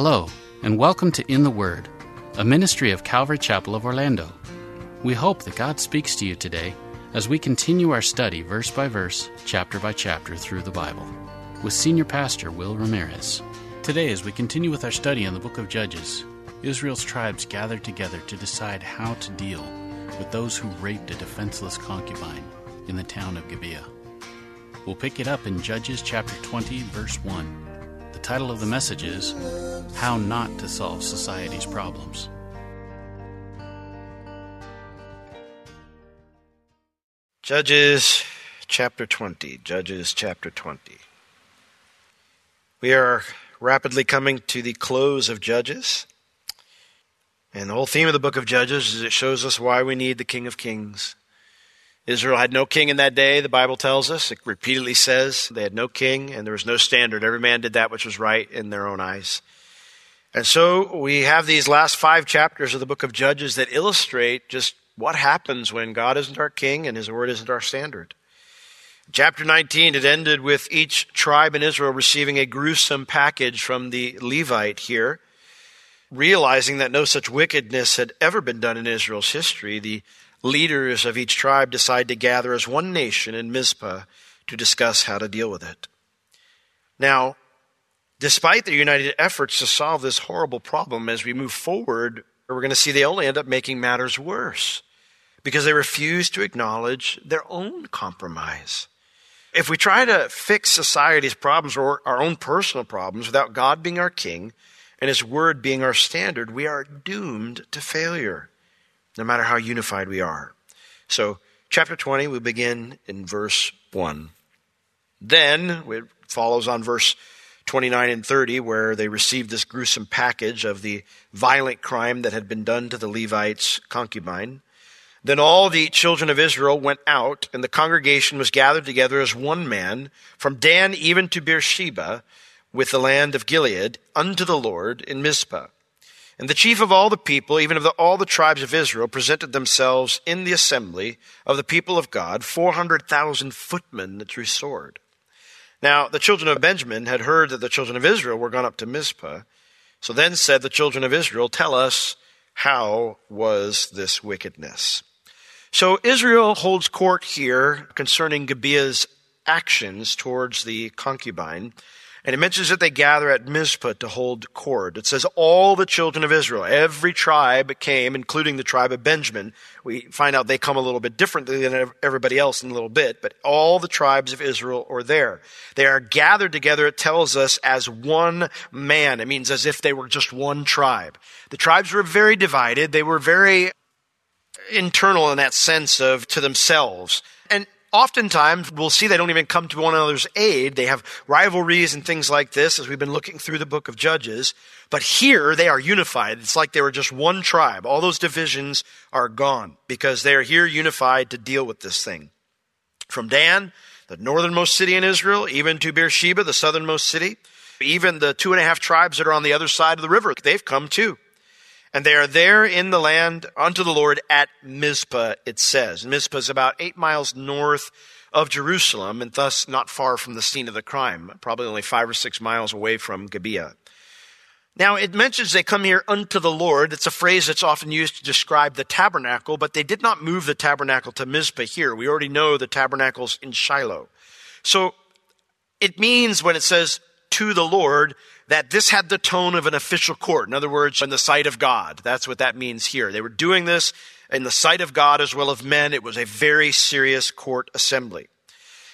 Hello, and welcome to In the Word, a ministry of Calvary Chapel of Orlando. We hope that God speaks to you today as we continue our study verse by verse, chapter by chapter through the Bible with Senior Pastor Will Ramirez. Today, as we continue with our study in the book of Judges, Israel's tribes gathered together to decide how to deal with those who raped a defenseless concubine in the town of Gibeah. We'll pick it up in Judges chapter 20, verse 1. The title of the message is How Not to Solve Society's Problems. Judges chapter 20. Judges chapter 20. We are rapidly coming to the close of Judges. And the whole theme of the book of Judges is it shows us why we need the King of Kings. Israel had no king in that day, the Bible tells us. It repeatedly says they had no king and there was no standard. Every man did that which was right in their own eyes. And so we have these last five chapters of the book of Judges that illustrate just what happens when God isn't our king and his word isn't our standard. Chapter 19, it ended with each tribe in Israel receiving a gruesome package from the Levite here, realizing that no such wickedness had ever been done in Israel's history. The leaders of each tribe decide to gather as one nation in Mizpah to discuss how to deal with it. Now, despite their united efforts to solve this horrible problem, as we move forward, we're going to see they only end up making matters worse because they refuse to acknowledge their own compromise. If we try to fix society's problems or our own personal problems without God being our king and his word being our standard, we are doomed to failure no matter how unified we are. So, chapter 20, we begin in verse 1. Then, it follows on verse 29 and 30, where they received this gruesome package of the violent crime that had been done to the Levite's concubine. Then all the children of Israel went out, and the congregation was gathered together as one man, from Dan even to Beersheba, with the land of Gilead, unto the Lord in Mizpah. And the chief of all the people, even of the, all the tribes of Israel, presented themselves in the assembly of the people of God, 400,000 footmen that drew sword. Now, the children of Benjamin had heard that the children of Israel were gone up to Mizpah. So then said the children of Israel, Tell us, how was this wickedness? So Israel holds court here concerning Gibeah's actions towards the concubine. And it mentions that they gather at Mizpah to hold court. It says all the children of Israel, every tribe came, including the tribe of Benjamin. We find out they come a little bit differently than everybody else in a little bit, but all the tribes of Israel are there. They are gathered together, it tells us, as one man. It means as if they were just one tribe. The tribes were very divided. They were very internal in that sense of to themselves. And oftentimes we'll see they don't even come to one another's aid. They have rivalries and things like this as we've been looking through the book of Judges. But here they are unified. It's like they were just one tribe. All those divisions are gone because they are here unified to deal with this thing. From Dan, the northernmost city in Israel, even to Beersheba, the southernmost city, even the two and a half tribes that are on the other side of the river, they've come too. And they are there in the land unto the Lord at Mizpah, it says. Mizpah is about eight miles north of Jerusalem and thus not far from the scene of the crime, probably only five or six miles away from Gibeah. Now, it mentions they come here unto the Lord. It's a phrase that's often used to describe the tabernacle, but they did not move the tabernacle to Mizpah here. We already know the tabernacle's in Shiloh. So it means when it says to the Lord, that this had the tone of an official court. In other words, in the sight of God. That's what that means here. They were doing this in the sight of God as well as men. It was a very serious court assembly.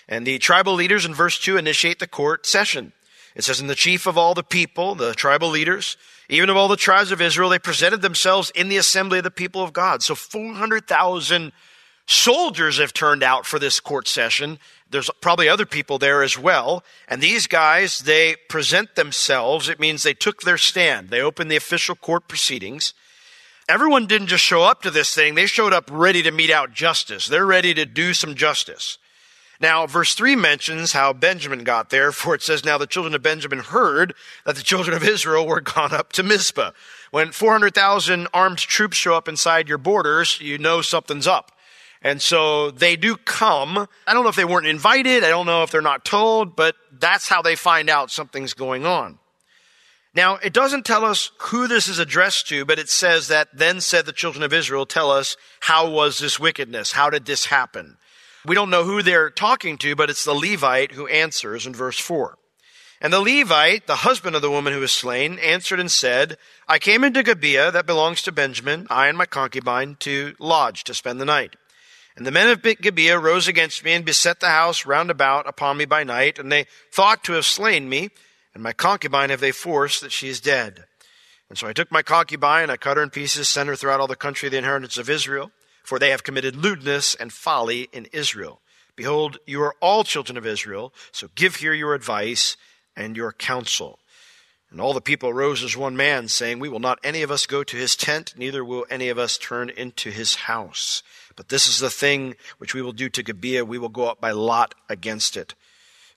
And the tribal leaders in verse 2 initiate the court session. It says, And the chief of all the people, the tribal leaders, even of all the tribes of Israel, they presented themselves in the assembly of the people of God. So 400,000 soldiers have turned out for this court session. There's probably other people there as well. And these guys, they present themselves. It means they took their stand. They opened the official court proceedings. Everyone didn't just show up to this thing. They showed up ready to mete out justice. They're ready to do some justice. Now, verse 3 mentions how Benjamin got there, for it says, Now the children of Benjamin heard that the children of Israel were gone up to Mizpah. When 400,000 armed troops show up inside your borders, you know something's up. And so they do come. I don't know if they weren't invited. I don't know if they're not told, but that's how they find out something's going on. Now, it doesn't tell us who this is addressed to, but it says that then said the children of Israel, tell us how was this wickedness? How did this happen? We don't know who they're talking to, but it's the Levite who answers in verse 4. And the Levite, the husband of the woman who was slain, answered and said, I came into Gibeah that belongs to Benjamin, I and my concubine, to lodge, to spend the night. And the men of Gibeah rose against me and beset the house round about upon me by night, and they thought to have slain me, and my concubine have they forced that she is dead. And so I took my concubine, and I cut her in pieces, sent her throughout all the country of the inheritance of Israel, for they have committed lewdness and folly in Israel. Behold, you are all children of Israel, so give here your advice and your counsel. And all the people rose as one man, saying, We will not any of us go to his tent, neither will any of us turn into his house. But this is the thing which we will do to Gibeah. We will go up by lot against it.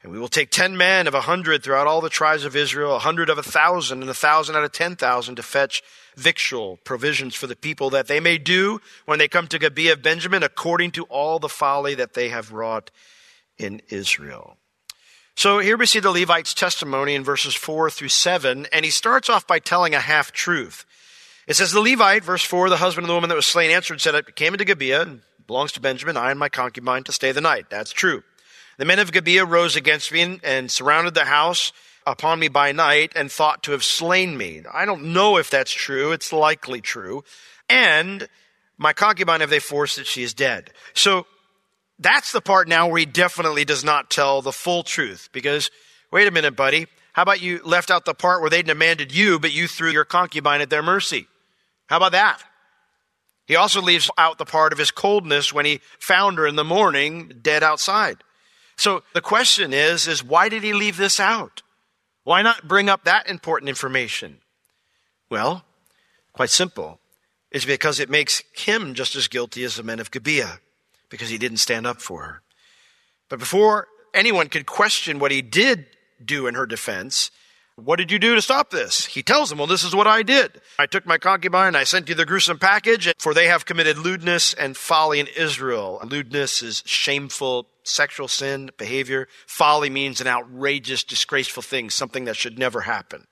And we will take ten men of a hundred throughout all the tribes of Israel, a hundred of a thousand, and a thousand out of ten thousand to fetch victual, provisions for the people, that they may do when they come to Gibeah of Benjamin according to all the folly that they have wrought in Israel. So here we see the Levite's testimony in verses four through seven, and he starts off by telling a half truth. It says, The Levite, verse 4, the husband of the woman that was slain answered said, I came into Gibeah, and belongs to Benjamin, I and my concubine, to stay the night. That's true. The men of Gibeah rose against me and, and surrounded the house upon me by night and thought to have slain me. I don't know if that's true. It's likely true. And my concubine have they forced that she is dead. So that's the part now where he definitely does not tell the full truth because wait a minute, buddy. How about you left out the part where they demanded you, but you threw your concubine at their mercy? How about that? He also leaves out the part of his coldness when he found her in the morning dead outside. So the question is, is why did he leave this out? Why not bring up that important information? Well, quite simple. It's because it makes him just as guilty as the men of Gibeah, because he didn't stand up for her. But before anyone could question what he did do in her defense, what did you do to stop this? He tells them, Well, this is what I did. I took my concubine, I sent you the gruesome package, for they have committed lewdness and folly in Israel. Lewdness is shameful sexual sin behavior. Folly means an outrageous, disgraceful thing, something that should never happen.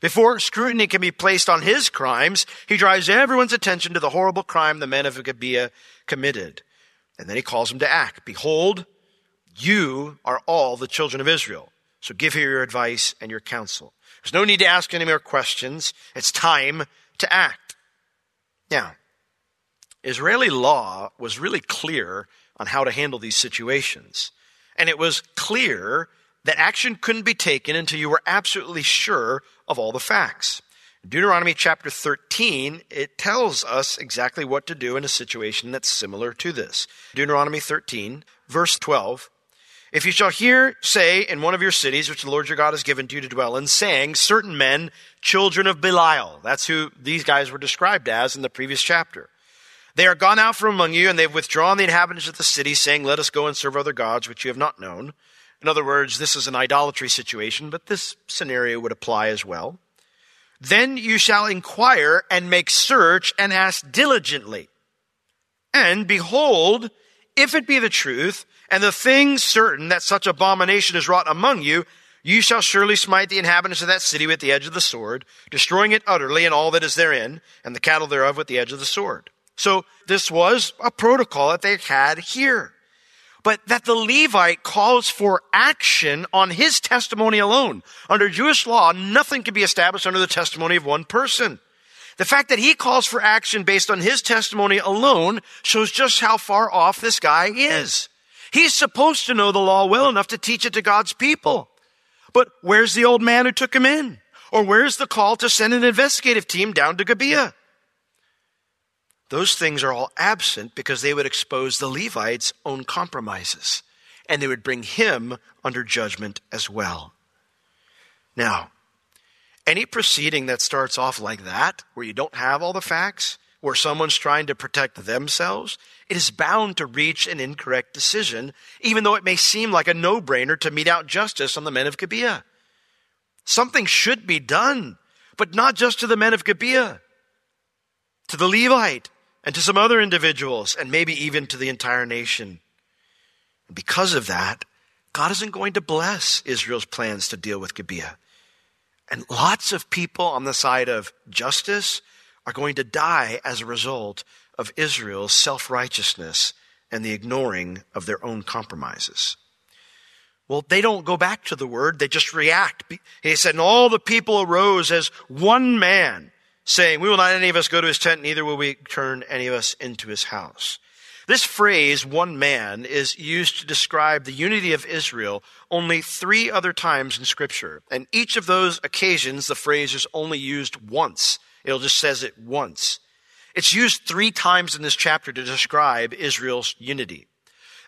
Before scrutiny can be placed on his crimes, he drives everyone's attention to the horrible crime the men of Gibeah committed. And then he calls them to act. Behold, you are all the children of Israel. So give here your advice and your counsel. There's no need to ask any more questions. It's time to act. Now, Israeli law was really clear on how to handle these situations. And it was clear that action couldn't be taken until you were absolutely sure of all the facts. Deuteronomy chapter 13, it tells us exactly what to do in a situation that's similar to this. Deuteronomy 13, verse 12 if you shall hear say in one of your cities, which the Lord your God has given to you to dwell in, saying, certain men, children of Belial. That's who these guys were described as in the previous chapter. They are gone out from among you, and they've withdrawn the inhabitants of the city, saying, Let us go and serve other gods which you have not known. In other words, this is an idolatry situation, but this scenario would apply as well. Then you shall inquire and make search and ask diligently. And behold, if it be the truth, and the thing certain that such abomination is wrought among you, you shall surely smite the inhabitants of that city with the edge of the sword, destroying it utterly and all that is therein, and the cattle thereof with the edge of the sword. So this was a protocol that they had here. But that the Levite calls for action on his testimony alone. Under Jewish law, nothing can be established under the testimony of one person. The fact that he calls for action based on his testimony alone shows just how far off this guy is. He's supposed to know the law well enough to teach it to God's people. But where's the old man who took him in? Or where's the call to send an investigative team down to Gibeah? Those things are all absent because they would expose the Levites' own compromises and they would bring him under judgment as well. Now, any proceeding that starts off like that, where you don't have all the facts, where someone's trying to protect themselves, it is bound to reach an incorrect decision, even though it may seem like a no brainer to mete out justice on the men of Gibeah. Something should be done, but not just to the men of Gibeah, to the Levite, and to some other individuals, and maybe even to the entire nation. And because of that, God isn't going to bless Israel's plans to deal with Gibeah. And lots of people on the side of justice are going to die as a result of Israel's self righteousness and the ignoring of their own compromises. Well, they don't go back to the word, they just react. He said, And all the people arose as one man, saying, We will not any of us go to his tent, neither will we turn any of us into his house. This phrase, one man, is used to describe the unity of Israel only three other times in Scripture. And each of those occasions, the phrase is only used once. It just says it once. It's used three times in this chapter to describe Israel's unity.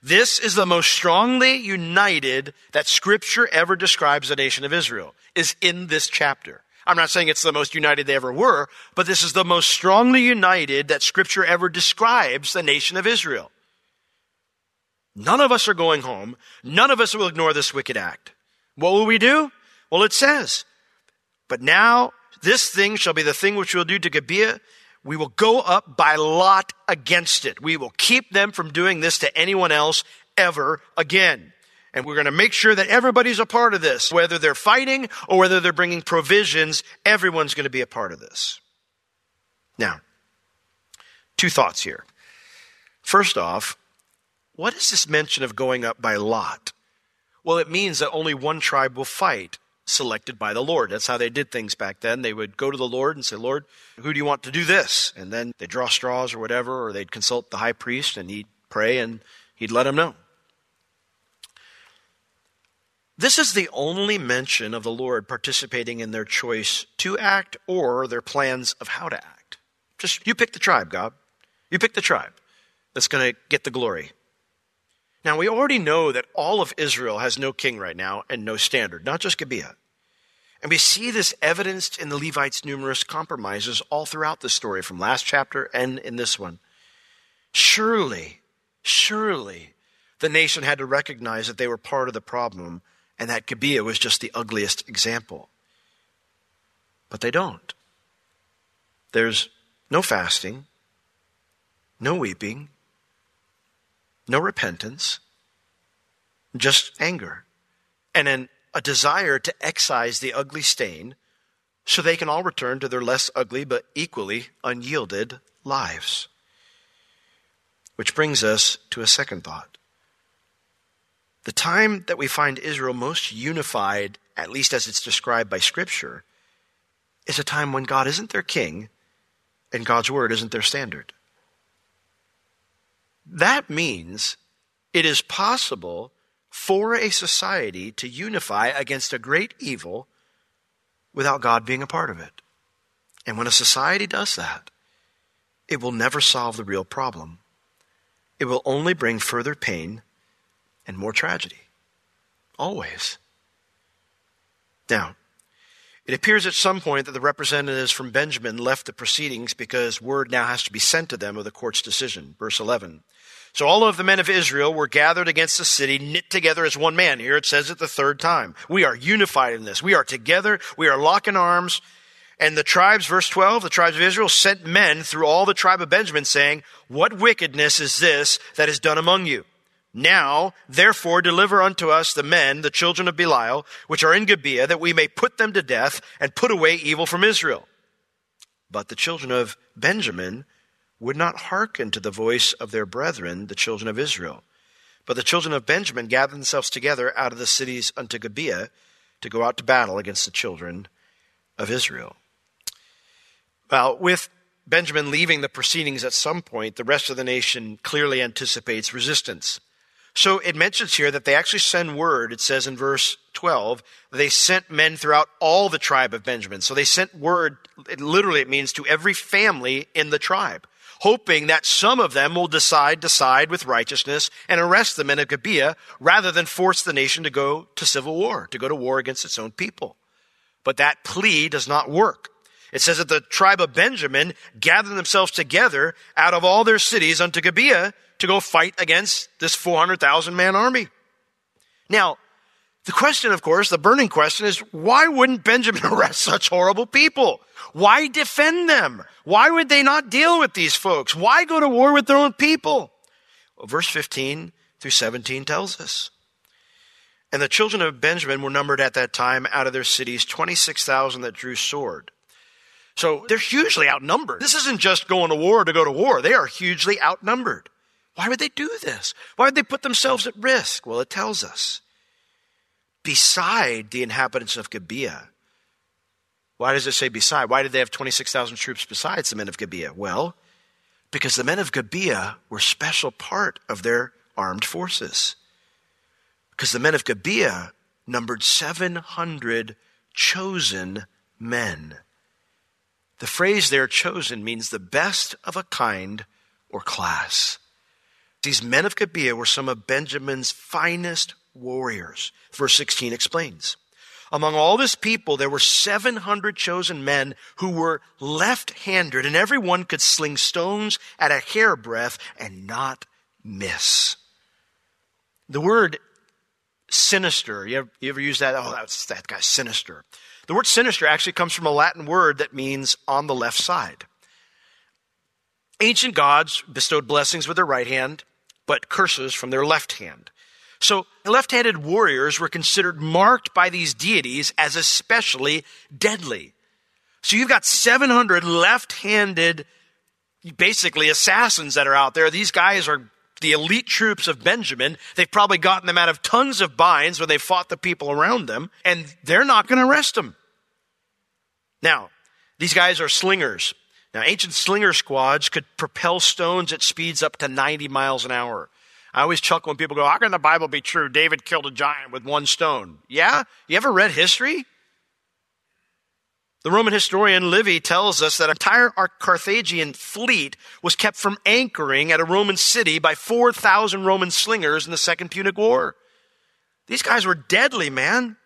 This is the most strongly united that scripture ever describes the nation of Israel, is in this chapter. I'm not saying it's the most united they ever were, but this is the most strongly united that scripture ever describes the nation of Israel. None of us are going home. None of us will ignore this wicked act. What will we do? Well, it says, but now this thing shall be the thing which we'll do to Gibeah we will go up by lot against it. We will keep them from doing this to anyone else ever again. And we're going to make sure that everybody's a part of this. Whether they're fighting or whether they're bringing provisions, everyone's going to be a part of this. Now, two thoughts here. First off, what is this mention of going up by lot? Well, it means that only one tribe will fight selected by the Lord. That's how they did things back then. They would go to the Lord and say, Lord, who do you want to do this? And then they'd draw straws or whatever, or they'd consult the high priest and he'd pray and he'd let them know. This is the only mention of the Lord participating in their choice to act or their plans of how to act. Just you pick the tribe, God. You pick the tribe that's going to get the glory. Now, we already know that all of Israel has no king right now and no standard, not just Gibeah. And we see this evidenced in the Levites' numerous compromises all throughout the story, from last chapter and in this one. Surely, surely, the nation had to recognize that they were part of the problem and that Gibeah was just the ugliest example. But they don't. There's no fasting, no weeping, no repentance, just anger, and then a desire to excise the ugly stain so they can all return to their less ugly but equally unyielded lives. Which brings us to a second thought. The time that we find Israel most unified, at least as it's described by Scripture, is a time when God isn't their king and God's word isn't their standard. That means it is possible for a society to unify against a great evil without God being a part of it. And when a society does that, it will never solve the real problem. It will only bring further pain and more tragedy. Always. Now, it appears at some point that the representatives from Benjamin left the proceedings because word now has to be sent to them of the court's decision. Verse 11. So all of the men of Israel were gathered against the city, knit together as one man. Here it says it the third time. We are unified in this. We are together. We are locking arms. And the tribes, verse 12, the tribes of Israel sent men through all the tribe of Benjamin saying, What wickedness is this that is done among you? Now, therefore, deliver unto us the men, the children of Belial, which are in Gibeah, that we may put them to death and put away evil from Israel. But the children of Benjamin would not hearken to the voice of their brethren, the children of Israel. But the children of Benjamin gathered themselves together out of the cities unto Gibeah to go out to battle against the children of Israel. Well, with Benjamin leaving the proceedings at some point, the rest of the nation clearly anticipates resistance. So it mentions here that they actually send word. It says in verse 12, they sent men throughout all the tribe of Benjamin. So they sent word, it literally it means to every family in the tribe, hoping that some of them will decide to side with righteousness and arrest the men of Gibeah rather than force the nation to go to civil war, to go to war against its own people. But that plea does not work. It says that the tribe of Benjamin gathered themselves together out of all their cities unto Gibeah to go fight against this 400,000 man army. Now, the question, of course, the burning question is why wouldn't Benjamin arrest such horrible people? Why defend them? Why would they not deal with these folks? Why go to war with their own people? Well, verse 15 through 17 tells us. And the children of Benjamin were numbered at that time out of their cities 26,000 that drew sword. So they're hugely outnumbered. This isn't just going to war to go to war. They are hugely outnumbered. Why would they do this? Why would they put themselves at risk? Well, it tells us. Beside the inhabitants of Gibeah. Why does it say beside? Why did they have 26,000 troops besides the men of Gibeah? Well, because the men of Gibeah were special part of their armed forces. Because the men of Gibeah numbered 700 chosen men. The phrase there, chosen, means the best of a kind or class. These men of Gibeah were some of Benjamin's finest warriors. Verse 16 explains. Among all this people, there were 700 chosen men who were left handed, and every one could sling stones at a hairbreadth and not miss. The word sinister, you ever, you ever use that? Oh, that's, that guy's sinister. The word sinister actually comes from a Latin word that means on the left side. Ancient gods bestowed blessings with their right hand, but curses from their left hand. So left handed warriors were considered marked by these deities as especially deadly. So you've got 700 left handed, basically assassins that are out there. These guys are the elite troops of Benjamin. They've probably gotten them out of tons of binds where they fought the people around them, and they're not going to arrest them. Now, these guys are slingers. Now, ancient slinger squads could propel stones at speeds up to 90 miles an hour. I always chuckle when people go, How can the Bible be true? David killed a giant with one stone. Yeah? You ever read history? The Roman historian Livy tells us that an entire Carthaginian fleet was kept from anchoring at a Roman city by 4,000 Roman slingers in the Second Punic War. These guys were deadly, man.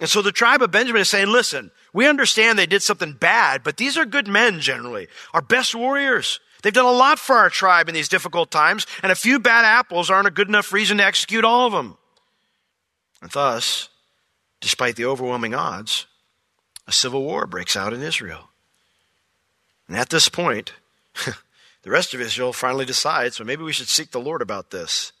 And so the tribe of Benjamin is saying, listen, we understand they did something bad, but these are good men generally, our best warriors. They've done a lot for our tribe in these difficult times, and a few bad apples aren't a good enough reason to execute all of them. And thus, despite the overwhelming odds, a civil war breaks out in Israel. And at this point, the rest of Israel finally decides, well, maybe we should seek the Lord about this.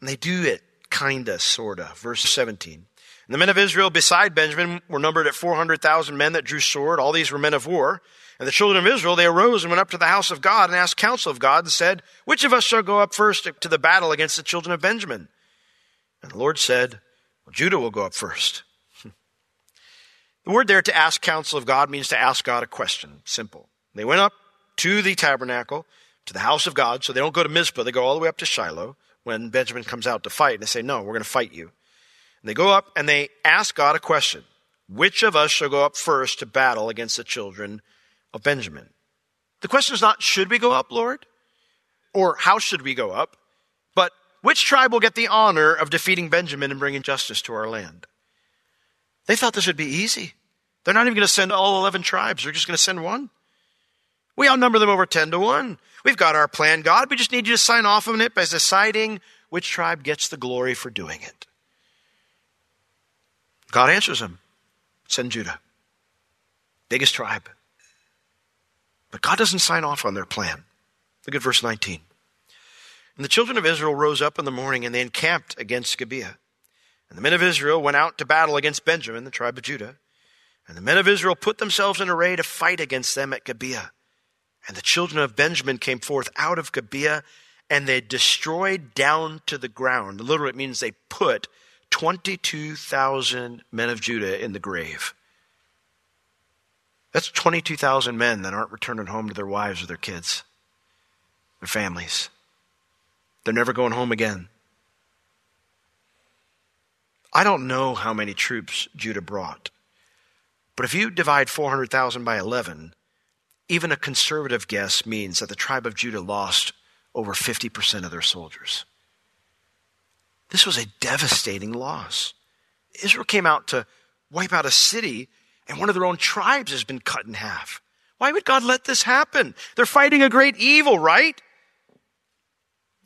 And they do it, kinda, sorta. Verse 17. And the men of Israel beside Benjamin were numbered at 400,000 men that drew sword. All these were men of war. And the children of Israel, they arose and went up to the house of God and asked counsel of God and said, Which of us shall go up first to the battle against the children of Benjamin? And the Lord said, well, Judah will go up first. the word there to ask counsel of God means to ask God a question. Simple. They went up to the tabernacle, to the house of God. So they don't go to Mizpah. They go all the way up to Shiloh when Benjamin comes out to fight. And they say, No, we're going to fight you. They go up and they ask God a question Which of us shall go up first to battle against the children of Benjamin? The question is not, Should we go up, Lord? Or how should we go up? But which tribe will get the honor of defeating Benjamin and bringing justice to our land? They thought this would be easy. They're not even going to send all 11 tribes, they're just going to send one. We outnumber them over 10 to 1. We've got our plan, God. We just need you to sign off on it by deciding which tribe gets the glory for doing it. God answers him send Judah, biggest tribe. But God doesn't sign off on their plan. Look at verse 19. And the children of Israel rose up in the morning and they encamped against Gibeah. And the men of Israel went out to battle against Benjamin, the tribe of Judah. And the men of Israel put themselves in array to fight against them at Gibeah. And the children of Benjamin came forth out of Gibeah and they destroyed down to the ground. Literally, it means they put 22,000 men of Judah in the grave. That's 22,000 men that aren't returning home to their wives or their kids, their families. They're never going home again. I don't know how many troops Judah brought, but if you divide 400,000 by 11, even a conservative guess means that the tribe of Judah lost over 50% of their soldiers. This was a devastating loss. Israel came out to wipe out a city, and one of their own tribes has been cut in half. Why would God let this happen? They're fighting a great evil, right?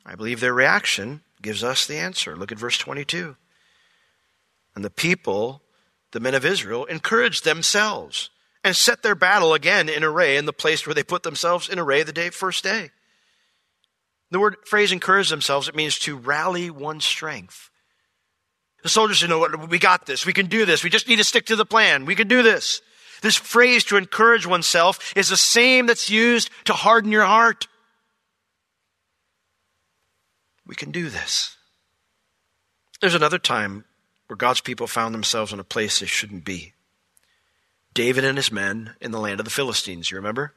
I believe their reaction gives us the answer. Look at verse 22. And the people, the men of Israel, encouraged themselves and set their battle again in array in the place where they put themselves in array the day first day. The word phrase encourage themselves, it means to rally one's strength. The soldiers say, no, we got this. We can do this. We just need to stick to the plan. We can do this. This phrase to encourage oneself is the same that's used to harden your heart. We can do this. There's another time where God's people found themselves in a place they shouldn't be. David and his men in the land of the Philistines, you remember?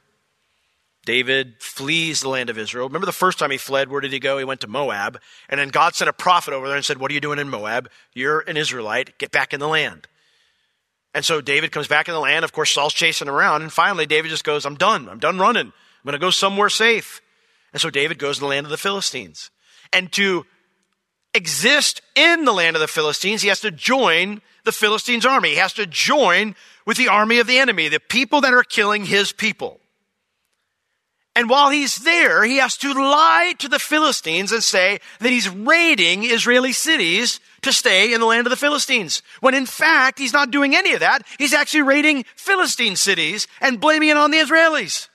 David flees the land of Israel. Remember the first time he fled, where did he go? He went to Moab. And then God sent a prophet over there and said, What are you doing in Moab? You're an Israelite. Get back in the land. And so David comes back in the land. Of course, Saul's chasing around. And finally, David just goes, I'm done. I'm done running. I'm going to go somewhere safe. And so David goes to the land of the Philistines. And to exist in the land of the Philistines, he has to join the Philistines' army. He has to join with the army of the enemy, the people that are killing his people. And while he's there, he has to lie to the Philistines and say that he's raiding Israeli cities to stay in the land of the Philistines. When in fact, he's not doing any of that. He's actually raiding Philistine cities and blaming it on the Israelis.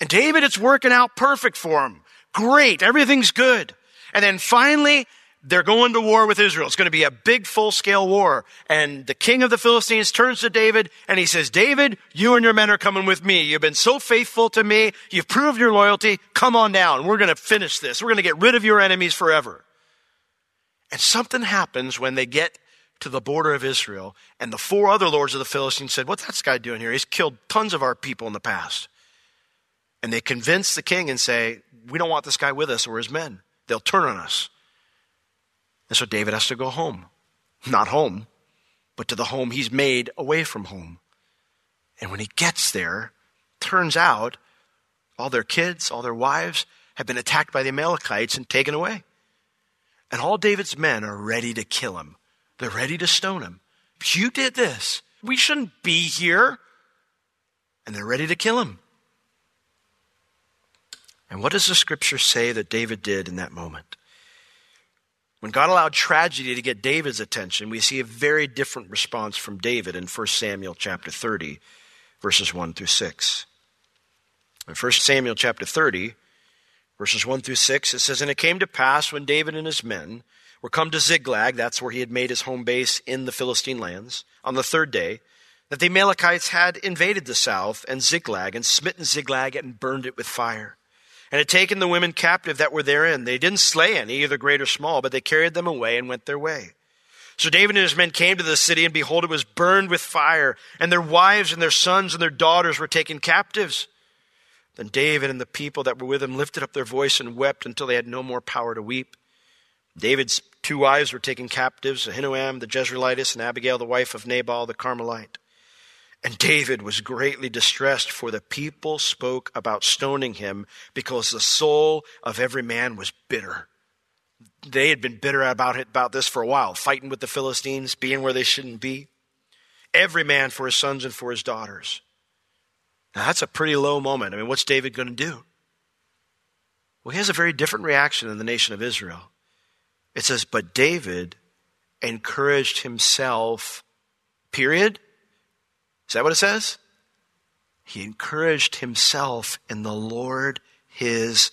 And David, it's working out perfect for him. Great. Everything's good. And then finally, they're going to war with Israel. It's going to be a big full scale war. And the king of the Philistines turns to David and he says, David, you and your men are coming with me. You've been so faithful to me. You've proved your loyalty. Come on down. We're going to finish this. We're going to get rid of your enemies forever. And something happens when they get to the border of Israel. And the four other lords of the Philistines said, What's that guy doing here? He's killed tons of our people in the past. And they convince the king and say, We don't want this guy with us or his men. They'll turn on us. And so David has to go home. Not home, but to the home he's made away from home. And when he gets there, turns out all their kids, all their wives have been attacked by the Amalekites and taken away. And all David's men are ready to kill him. They're ready to stone him. You did this. We shouldn't be here. And they're ready to kill him. And what does the scripture say that David did in that moment? When God allowed tragedy to get David's attention, we see a very different response from David in 1 Samuel chapter 30, verses 1 through 6. In 1 Samuel chapter 30, verses 1 through 6, it says, And it came to pass when David and his men were come to Ziklag, that's where he had made his home base in the Philistine lands, on the third day, that the Amalekites had invaded the south and Ziklag, and smitten Ziklag and burned it with fire and had taken the women captive that were therein. They didn't slay any, either great or small, but they carried them away and went their way. So David and his men came to the city, and behold, it was burned with fire, and their wives and their sons and their daughters were taken captives. Then David and the people that were with him lifted up their voice and wept until they had no more power to weep. David's two wives were taken captives, Ahinoam the Jezreelitess and Abigail the wife of Nabal the Carmelite. And David was greatly distressed, for the people spoke about stoning him because the soul of every man was bitter. They had been bitter about it, about this for a while, fighting with the Philistines, being where they shouldn't be. Every man for his sons and for his daughters. Now that's a pretty low moment. I mean, what's David going to do? Well, he has a very different reaction in the nation of Israel. It says, But David encouraged himself, period is that what it says? He encouraged himself in the Lord his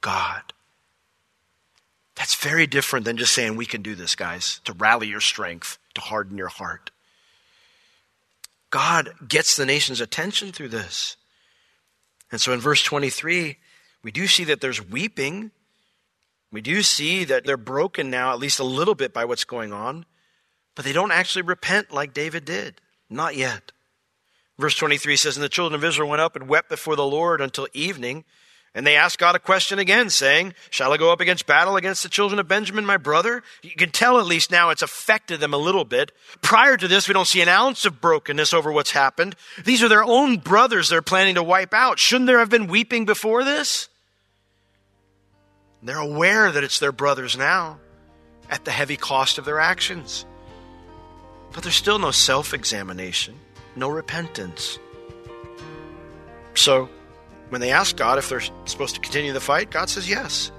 God. That's very different than just saying, We can do this, guys, to rally your strength, to harden your heart. God gets the nation's attention through this. And so in verse 23, we do see that there's weeping. We do see that they're broken now, at least a little bit, by what's going on, but they don't actually repent like David did. Not yet. Verse 23 says, And the children of Israel went up and wept before the Lord until evening. And they asked God a question again, saying, Shall I go up against battle against the children of Benjamin, my brother? You can tell at least now it's affected them a little bit. Prior to this, we don't see an ounce of brokenness over what's happened. These are their own brothers they're planning to wipe out. Shouldn't there have been weeping before this? They're aware that it's their brothers now at the heavy cost of their actions. But there's still no self examination, no repentance. So, when they ask God if they're supposed to continue the fight, God says yes.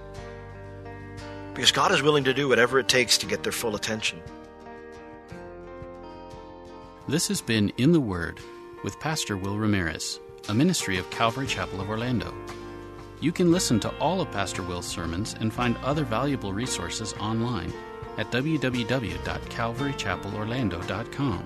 Because God is willing to do whatever it takes to get their full attention. This has been In the Word with Pastor Will Ramirez, a ministry of Calvary Chapel of Orlando. You can listen to all of Pastor Will's sermons and find other valuable resources online at www.calvarychapelorlando.com